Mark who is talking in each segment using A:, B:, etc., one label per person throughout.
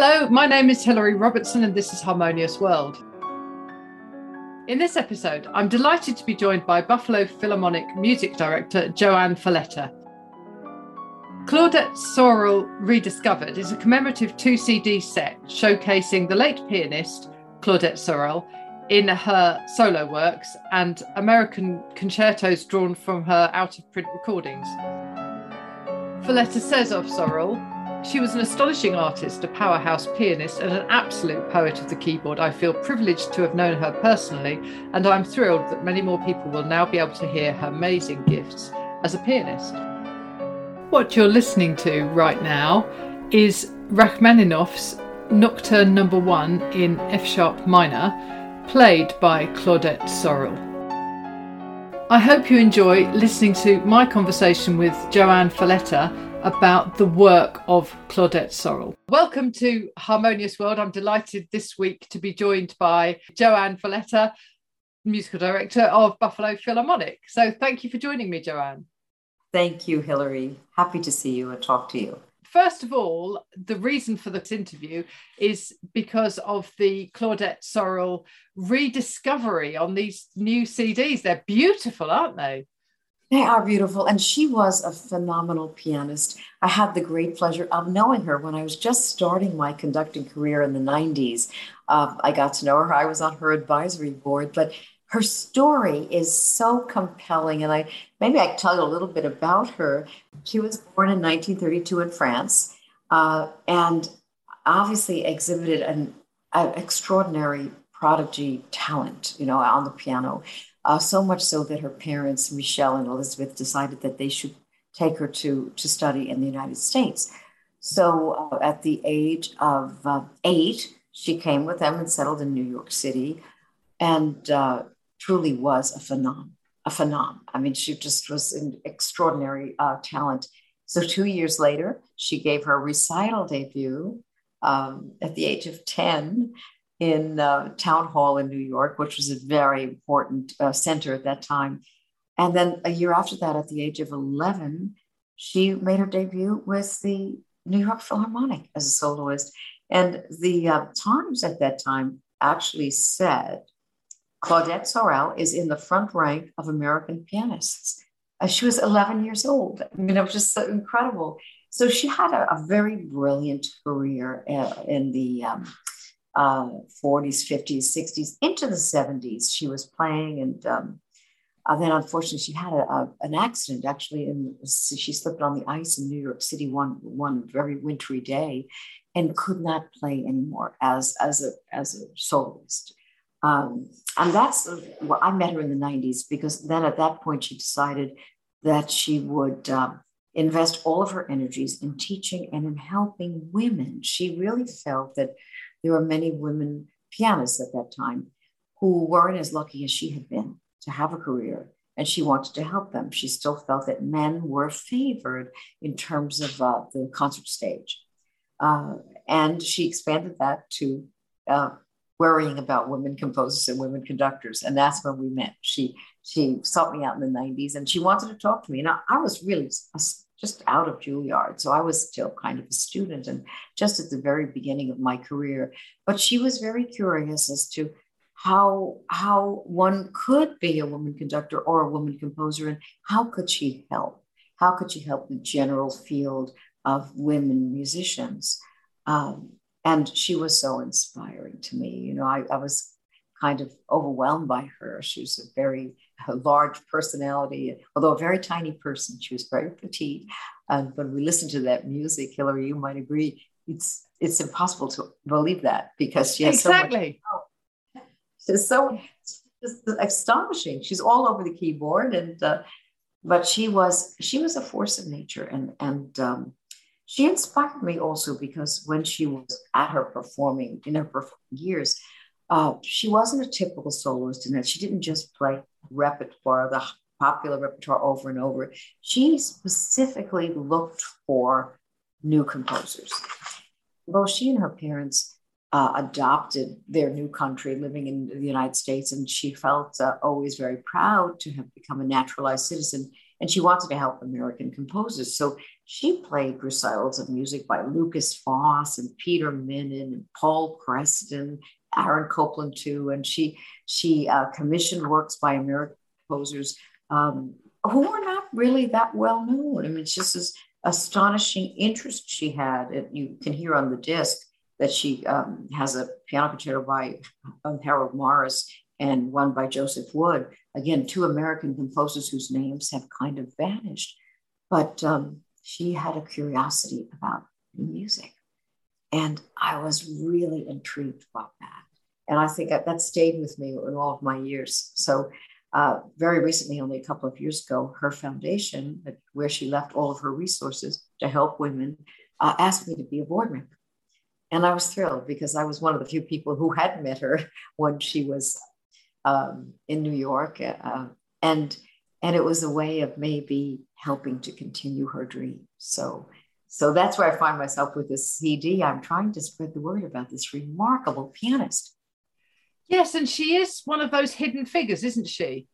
A: Hello, my name is Hilary Robertson, and this is Harmonious World. In this episode, I'm delighted to be joined by Buffalo Philharmonic music director JoAnn Falletta. Claudette Sorel Rediscovered is a commemorative two CD set showcasing the late pianist Claudette Sorel in her solo works and American concertos drawn from her out of print recordings. Falletta says of Sorel, she was an astonishing artist, a powerhouse pianist, and an absolute poet of the keyboard. I feel privileged to have known her personally, and I'm thrilled that many more people will now be able to hear her amazing gifts as a pianist. What you're listening to right now is Rachmaninoff's Nocturne Number One in F sharp minor, played by Claudette Sorel. I hope you enjoy listening to my conversation with JoAnn Falletta about the work of Claudette Sorel. Welcome to Harmonious World. I'm delighted this week to be joined by JoAnn Falletta, musical director of Buffalo Philharmonic. So thank you for joining me, JoAnn.
B: Thank you, Hilary. Happy to see you and talk to you.
A: First of all, the reason for this interview is because of the Claudette Sorel rediscovery on these new CDs. They're beautiful, aren't they?
B: They are beautiful. And she was a phenomenal pianist. I had the great pleasure of knowing her when I was just starting my conducting career in the 90s. Uh, I got to know her. I was on her advisory board, but her story is so compelling. And I maybe I tell you a little bit about her. She was born in 1932 in France uh, and obviously exhibited an, an extraordinary prodigy talent, you know, on the piano uh, so much so that her parents, Michelle and Elizabeth, decided that they should take her to, to study in the United States. So uh, at the age of uh, eight, she came with them and settled in New York City and uh, truly was a phenom, a phenom. I mean, she just was an extraordinary uh, talent. So two years later, she gave her recital debut um, at the age of 10 in uh, Town Hall in New York, which was a very important uh, center at that time. And then a year after that, at the age of 11, she made her debut with the New York Philharmonic as a soloist. And the uh, Times at that time actually said Claudette Sorel is in the front rank of American pianists. Uh, she was 11 years old. I mean, it was just so incredible. So she had a, a very brilliant career uh, in the um, uh, 40s, 50s, 60s, into the 70s. She was playing, and um, uh, then unfortunately, she had a, a, an accident. Actually, and she slipped on the ice in New York City one one very wintry day, and could not play anymore as as a as a soloist. Um, and that's well, I met her in the 90s because then at that point she decided that she would um, invest all of her energies in teaching and in helping women. She really felt that there were many women pianists at that time who weren't as lucky as she had been to have a career. And she wanted to help them. She still felt that men were favored in terms of uh, the concert stage. Uh, and she expanded that to uh, worrying about women composers and women conductors. And that's when we met. She she sought me out in the 90s and she wanted to talk to me. And I, I was really just out of Juilliard. So I was still kind of a student and just at the very beginning of my career. But she was very curious as to how how one could be a woman conductor or a woman composer and how could she help? How could she help the general field of women musicians? Um, and she was so inspiring to me. You know, I, I was kind of overwhelmed by her. She was a very large personality, although a very tiny person. She was very petite. And when we listen to that music, Hilary, you might agree, it's it's impossible to believe that because she has
A: exactly.
B: so much. She's so just astonishing. She's all over the keyboard, and uh, but she was she was a force of nature, and and um, she inspired me also because when she was at her performing in her performing years, uh, she wasn't a typical soloist in that she didn't just play repertoire, the popular repertoire over and over. She specifically looked for new composers. Both she and her parents uh, adopted their new country, living in the United States, and she felt uh, always very proud to have become a naturalized citizen. and she wanted to help American composers. So she played recitals of music by Lukas Foss and Peter Mennin and Paul Creston, Aaron Copland too, and she she uh, commissioned works by American composers um, who were not really that well known. I mean, it's just this astonishing interest she had. It, you can hear on the disc that she um, has a piano concerto by um, Harold Morris and one by Joseph Wood. Again, two American composers whose names have kind of vanished. But um, she had a curiosity about music. And I was really intrigued by that. And I think that, that stayed with me in all of my years. So, uh, very recently, only a couple of years ago, her foundation, where she left all of her resources to help women, uh, asked me to be a board member. And I was thrilled because I was one of the few people who had met her when she was um, in New York. Uh, and, and it was a way of maybe helping to continue her dream. So, so that's where I find myself with this CD. I'm trying to spread the word about this remarkable pianist.
A: Yes, and she is one of those hidden figures, isn't she?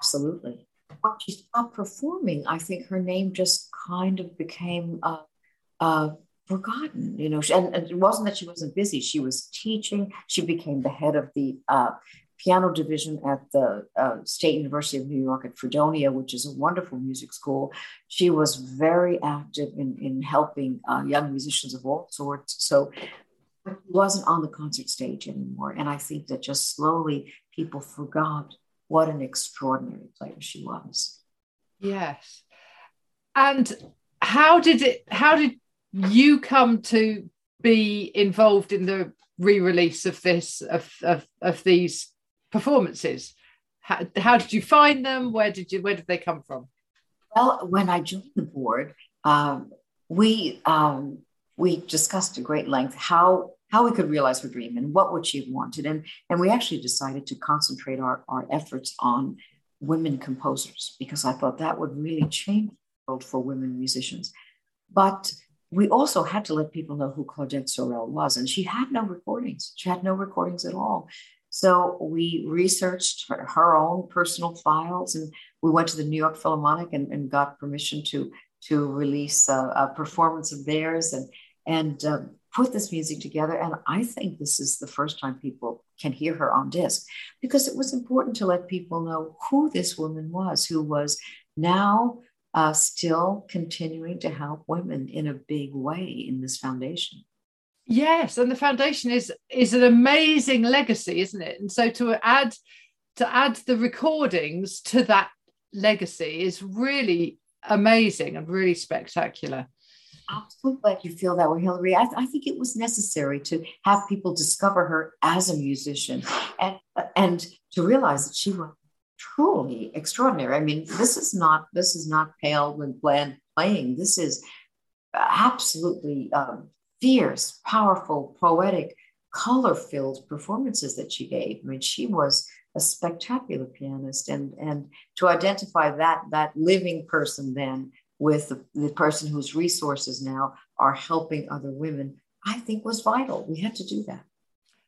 B: Absolutely. When she stopped performing, I think her name just kind of became uh, uh, forgotten, you know. And, and, it wasn't that she wasn't busy; she was teaching. She became the head of the uh, piano division at the uh, State University of New York at Fredonia, which is a wonderful music school. She was very active in in helping uh, young musicians of all sorts. So. But wasn't on the concert stage anymore. And I think that just slowly people forgot what an extraordinary player she was.
A: Yes. And how did it how did you come to be involved in the re-release of this of of, of these performances how, how did you find them where did you where did they come from
B: well when i joined the board um, we um, we discussed at great length how how we could realize her dream and what would she have wanted and and we actually decided to concentrate our, our efforts on women composers because i thought that would really change the world for women musicians but we also had to let people know who Claudette Sorel was, and she had no recordings. She had no recordings at all. So we researched her, her own personal files, and we went to the New York Philharmonic and, and got permission to to release a, a performance of theirs and and uh, put this music together. And I think this is the first time people can hear her on disc because it was important to let people know who this woman was, who was now uh, still continuing to help women in a big way in this foundation.
A: Yes, and the foundation is is an amazing legacy, isn't it? And so to add to add the recordings to that legacy is really amazing and really spectacular.
B: I'm so glad you feel that way, Hilary. I, I, think it was necessary to have people discover her as a musician and and to realize that she was truly extraordinary. I mean, this is not this is not pale and bland playing. This is absolutely um, fierce, powerful, poetic, color-filled performances that she gave. I mean, she was a spectacular pianist, and and to identify that that living person then with the, the person whose resources now are helping other women, I think was vital. We had to do that.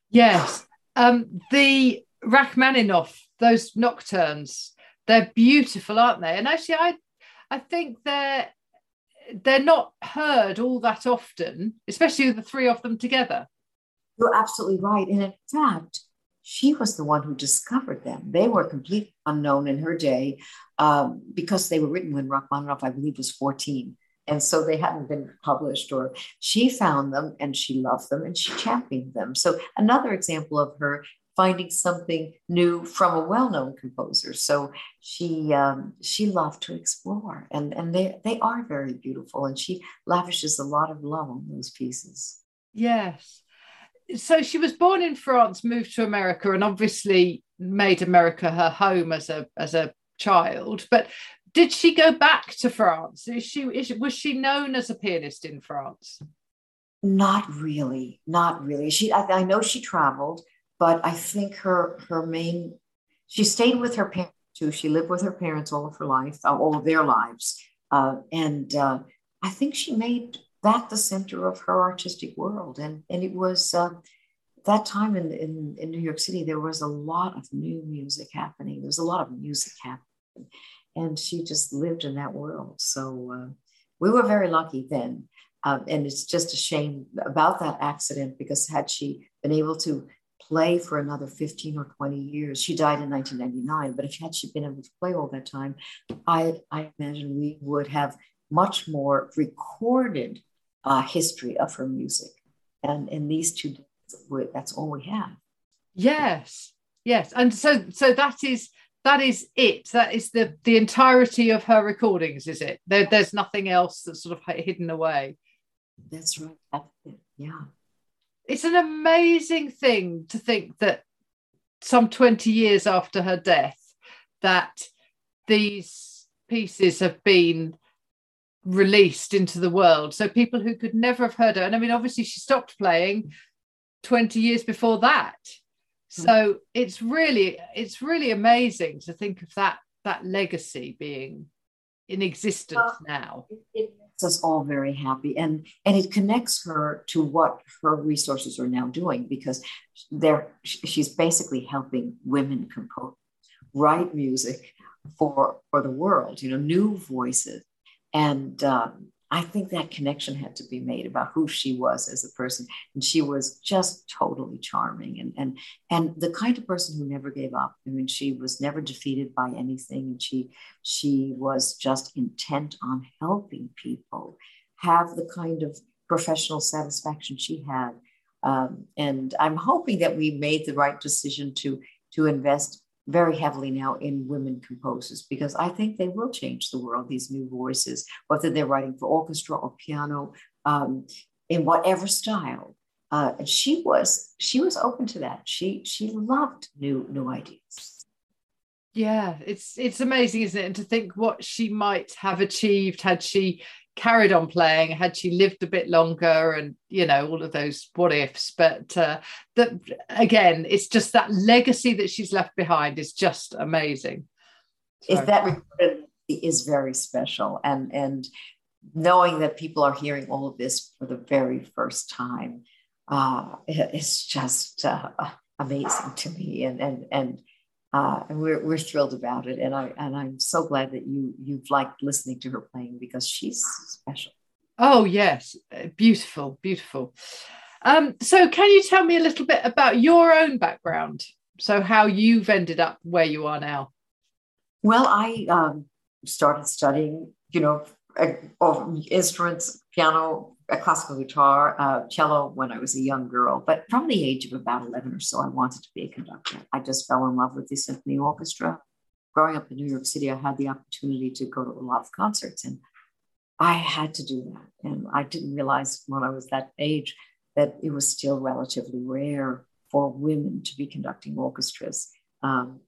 A: Yes. Um, the Rachmaninoff, those nocturnes, they're beautiful, aren't they? And actually, I I think they're they're not heard all that often, especially the three of them together.
B: You're absolutely right. And in fact, she was the one who discovered them. They were completely unknown in her day um, because they were written when Rachmaninoff, I believe, was 14. And so they hadn't been published, or she found them and she loved them and she championed them. So, another example of her finding something new from a well-known composer. So she um, she loved to explore, and and they they are very beautiful, and she lavishes a lot of love on those pieces.
A: Yes. So she was born in France, moved to America, and obviously made America her home as a as a child. But did she go back to France? Is she is, was she known as a pianist in France?
B: Not really, not really. She I, I know she traveled but I think her her main she stayed with her parents too. She lived with her parents all of her life, all of their lives, uh, and uh, I think she made that the center of her artistic world. And and it was uh, that time in, in in New York City there was a lot of new music happening. There was a lot of music happening, and she just lived in that world. So uh, we were very lucky then. Um, and it's just a shame about that accident because had she been able to play for another 15 or 20 years, she died in 1999, but if had she been able to play all that time, I, I imagine we would have much more recorded uh, history of her music. And in these two days, that's all we have.
A: Yes, yes. And so, so that is that is it that is the the entirety of her recordings is it there, there's nothing else that's sort of hidden away
B: that's right that's it. yeah
A: it's an amazing thing to think that some 20 years after her death that these pieces have been released into the world. So people who could never have heard her and i mean obviously she stopped playing 20 years before that. Hmm. so it's really it's really amazing to think of that that legacy being in existence well, now.
B: it makes us all very happy and and it connects her to what her resources are now doing because they're she's basically helping women compose write music for for the world you know new voices and um, I think that connection had to be made about who she was as a person. And she was just totally charming and, and, and the kind of person who never gave up. I mean, she was never defeated by anything. And she, she was just intent on helping people have the kind of professional satisfaction she had. Um, and I'm hoping that we made the right decision to, to invest very heavily now in women composers because I think they will change the world, these new voices, whether they're writing for orchestra or piano, um, in whatever style. Uh, and she was she was open to that. She she loved new new ideas.
A: Yeah, it's it's amazing, isn't it? And to think what she might have achieved had she carried on playing had she lived a bit longer and you know all of those what ifs. But uh, that again it's just that legacy that she's left behind is just amazing.
B: So. is that is very special. And and knowing that people are hearing all of this for the very first time uh, it's just uh, amazing to me. And and and uh, and we're, we're thrilled about it. And I and I'm so glad that you you've liked listening to her playing because she's special.
A: Oh yes, beautiful, beautiful. Um, so can you tell me a little bit about your own background? So how you've ended up where you are now?
B: Well, I um, started studying, you know, instruments, piano, classical guitar, uh, cello when I was a young girl. But from the age of about 11 or so, I wanted to be a conductor. I just fell in love with the symphony orchestra. Growing up in New York City, I had the opportunity to go to a lot of concerts, and I had to do that. And I didn't realize when I was that age that it was still relatively rare for women to be conducting orchestras. Um,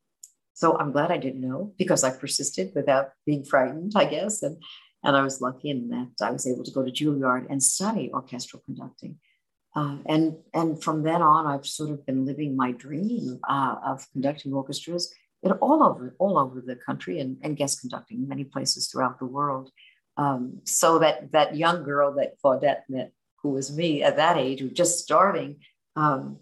B: so I'm glad I didn't know because I persisted without being frightened, I guess. And and I was lucky in that I was able to go to Juilliard and study orchestral conducting. Uh, and, and from then on, I've sort of been living my dream uh, of conducting orchestras in all over, all over the country and, and guest conducting in many places throughout the world. Um, so that, that young girl that Claudette met, who was me at that age, who just starting, um,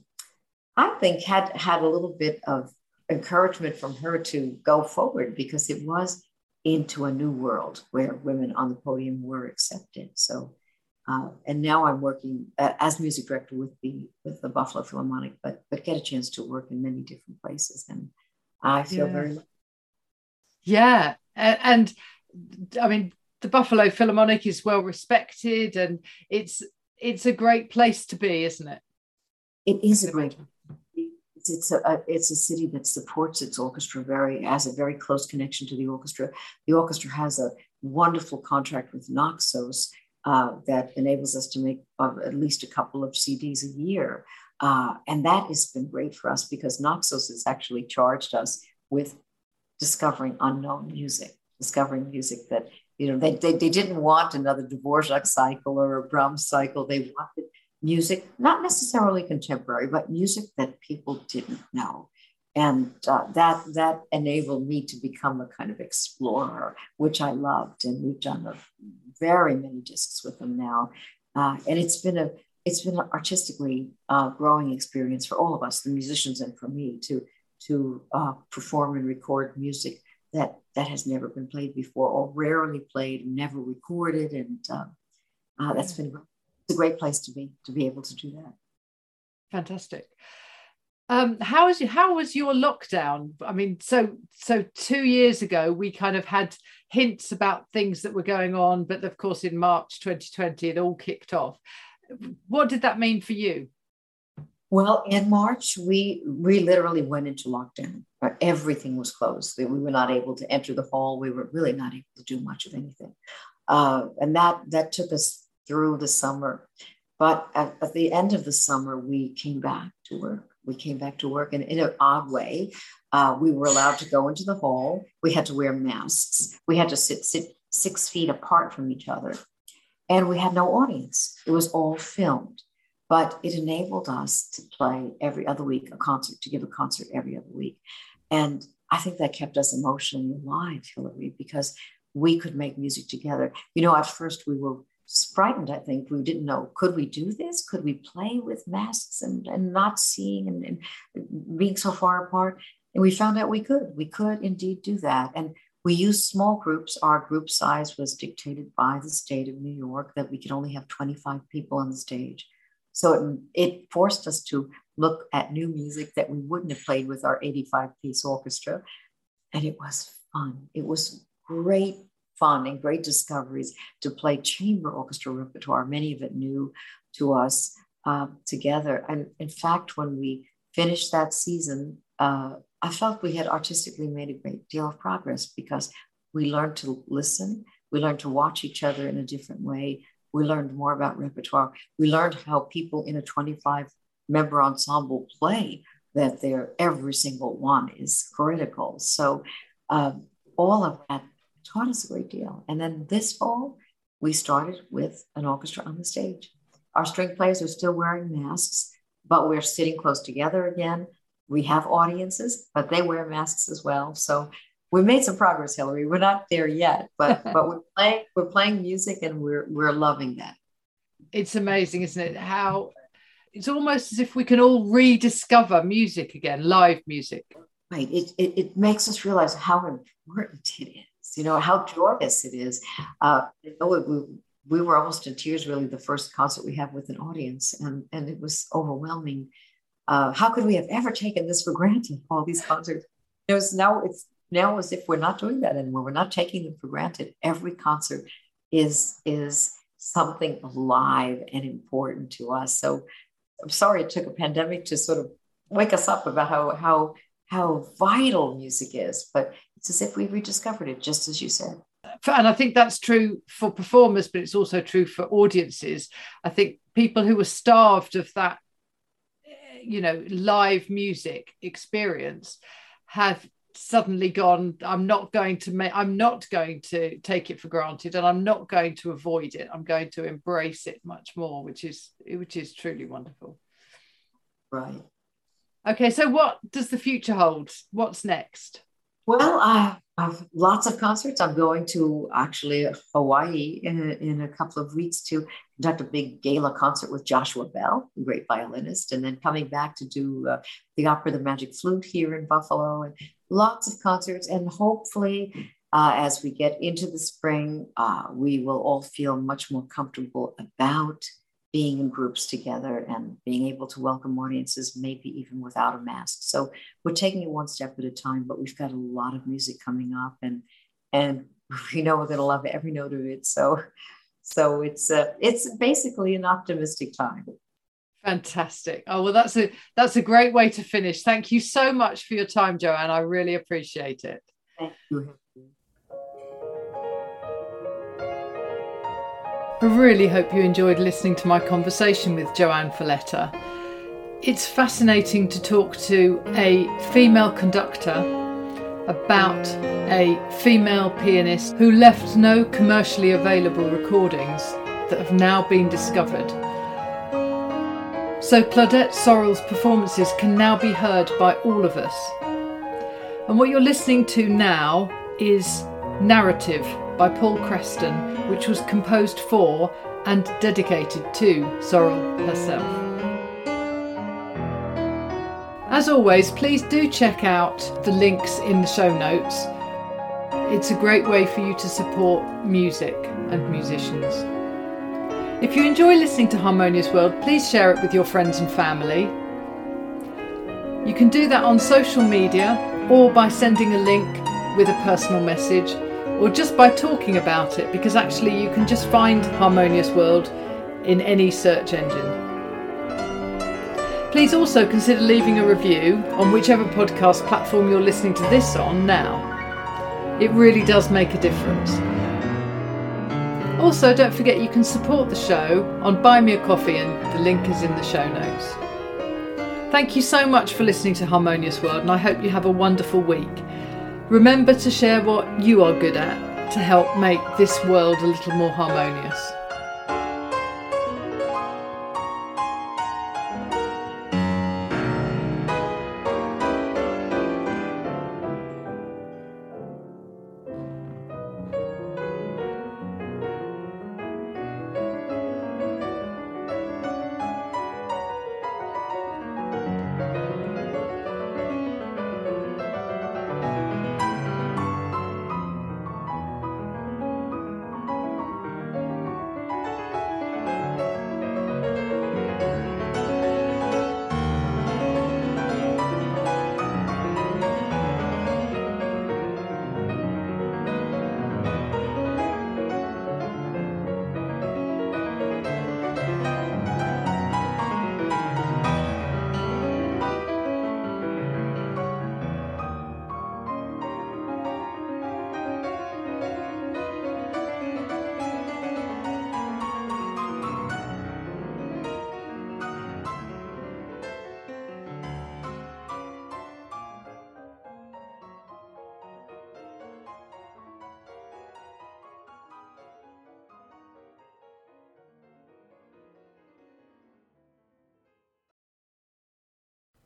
B: I think had, had a little bit of encouragement from her to go forward because it was into a new world where women on the podium were accepted. So, uh, and now I'm working uh, as music director with the with the Buffalo Philharmonic, but but get a chance to work in many different places, and I feel yeah. very.
A: Yeah, and, and I mean the Buffalo Philharmonic is well respected, and it's it's a great place to be, isn't it?
B: It is a great it's, a, it's a city that supports its orchestra very has a very close connection to the orchestra. The orchestra has a wonderful contract with Naxos uh, that enables us to make uh, at least a couple of CDs a year, uh, and that has been great for us because Naxos has actually charged us with discovering unknown music, discovering music that you know they, they, they didn't want another Dvorak cycle or a Brahms cycle. They wanted music, not necessarily contemporary, but music that people didn't know. And uh, that that enabled me to become a kind of explorer, which I loved. And we've done a, very many discs with them now, uh, and it's been a it's been an artistically uh, growing experience for all of us, the musicians, and for me to to uh, perform and record music that that has never been played before or rarely played, never recorded, and uh, uh, that's been a great place to be to be able to do that.
A: Fantastic. Um, how was how was your lockdown? I mean, so so two years ago we kind of had hints about things that were going on, but of course in March 2020 it all kicked off. What did that mean for you?
B: Well, in March we we literally went into lockdown. Everything was closed. We were not able to enter the hall. We were really not able to do much of anything, uh, and that that took us through the summer. But at, at the end of the summer, we came back to work. We came back to work and in an odd way uh, we were allowed to go into the hall. We had to wear masks. We had to sit, sit six feet apart from each other. And we had no audience. It was all filmed. But it enabled us to play every other week a concert to give a concert every other week. And i think that kept us emotionally alive hilary because we could make music together. You know at first we were frightened, I think. We didn't know, could we do this? Could we play with masks and, and not seeing and, and being so far apart? And we found out we could. We could indeed do that. And we used small groups. Our group size was dictated by the state of New York that we could only have 25 people on the stage. So it, it forced us to look at new music that we wouldn't have played with our 85 piece orchestra. And it was fun. It was great fun and great discoveries to play chamber orchestra repertoire, many of it new to us uh, together. And in fact, when we finished that season, uh, I felt we had artistically made a great deal of progress because we learned to listen, we learned to watch each other in a different way, we learned more about repertoire, we learned how people in a 25 member ensemble play that their every single one is critical. So um, all of that taught us a great deal. And then this fall, we started with an orchestra on the stage. Our string players are still wearing masks, but we're sitting close together again. We have audiences, but they wear masks as well. So we made some progress, Hilary. We're not there yet, but but we're playing we're playing music and we're we're loving that.
A: It's amazing, isn't it? How it's almost as if we can all rediscover music again, live music.
B: Right. It, it, it makes us realize how important it is you know, how joyous it is. Uh, we, we were almost in tears, really, the first concert we have with an audience, and, and it was overwhelming. Uh, how could we have ever taken this for granted, all these concerts? It was now it's now as if we're not doing that anymore. We're not taking them for granted. Every concert is is something alive and important to us. So I'm sorry it took a pandemic to sort of wake us up about how how how vital music is, but it's as if we've rediscovered it, just as you said.
A: And I think that's true for performers, but it's also true for audiences. I think people who were starved of that, you know, live music experience have suddenly gone i'm not going to make i'm not going to take it for granted and i'm not going to avoid it i'm going to embrace it much more which is which is truly wonderful
B: right
A: Okay, so what does the future hold? What's next?
B: Well, I have lots of concerts. I'm going to actually Hawaii in a, in a couple of weeks to conduct a big gala concert with Joshua Bell, a great violinist, and then coming back to do uh, the opera The Magic Flute here in Buffalo, and lots of concerts. And hopefully, uh, as we get into the spring, uh, we will all feel much more comfortable about being in groups together and being able to welcome audiences, maybe even without a mask. So we're taking it one step at a time, but we've got a lot of music coming up, and and we know we're going to love every note of it. So so it's uh, it's basically an optimistic time.
A: Fantastic. Oh well, that's a that's a great way to finish. Thank you so much for your time, JoAnn. I really appreciate it.
B: Thank you.
A: I really hope you enjoyed listening to my conversation with JoAnn Falletta. It's fascinating to talk to a female conductor about a female pianist who left no commercially available recordings that have now been discovered. So Claudette Sorel's performances can now be heard by all of us. And what you're listening to now is Narrative by Paul Creston, which was composed for and dedicated to Sorel herself. As always, please do check out the links in the show notes. It's a great way for you to support music and musicians. If you enjoy listening to Harmonious World, please share it with your friends and family. You can do that on social media or by sending a link with a personal message or just by talking about it because actually you can just find Harmonious World in any search engine. Please also consider leaving a review on whichever podcast platform you're listening to this on now. It really does make a difference. Also, don't forget you can support the show on Buy Me a Coffee, and the link is in the show notes. Thank you so much for listening to Harmonious World, and I hope you have a wonderful week. Remember to share what you are good at to help make this world a little more harmonious.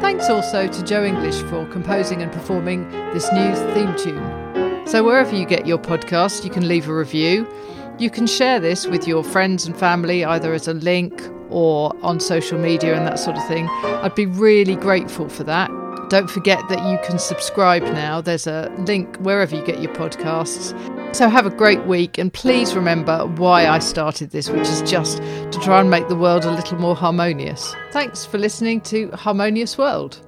A: Thanks also to Joe English for composing and performing this new theme tune. So, wherever you get your podcast, you can leave a review. You can share this with your friends and family, either as a link or on social media and that sort of thing. I'd be really grateful for that. Don't forget that you can subscribe now. There's a link wherever you get your podcasts. So, have a great week, and please remember why I started this, which is just to try and make the world a little more harmonious. Thanks for listening to Harmonious World.